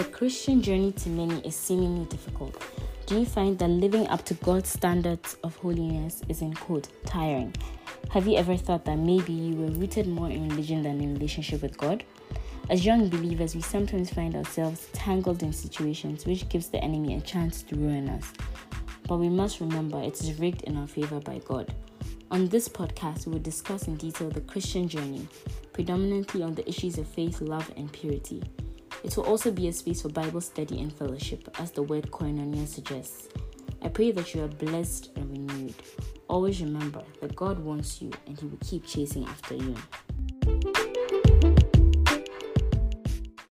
The Christian journey to many is seemingly difficult. Do you find that living up to God's standards of holiness is in quote tiring? Have you ever thought that maybe you were rooted more in religion than in relationship with God? As young believers, we sometimes find ourselves tangled in situations which gives the enemy a chance to ruin us. But we must remember it is rigged in our favor by God. On this podcast, we will discuss in detail the Christian journey, predominantly on the issues of faith, love, and purity. It will also be a space for Bible study and fellowship, as the word koinonia suggests. I pray that you are blessed and renewed. Always remember that God wants you and He will keep chasing after you.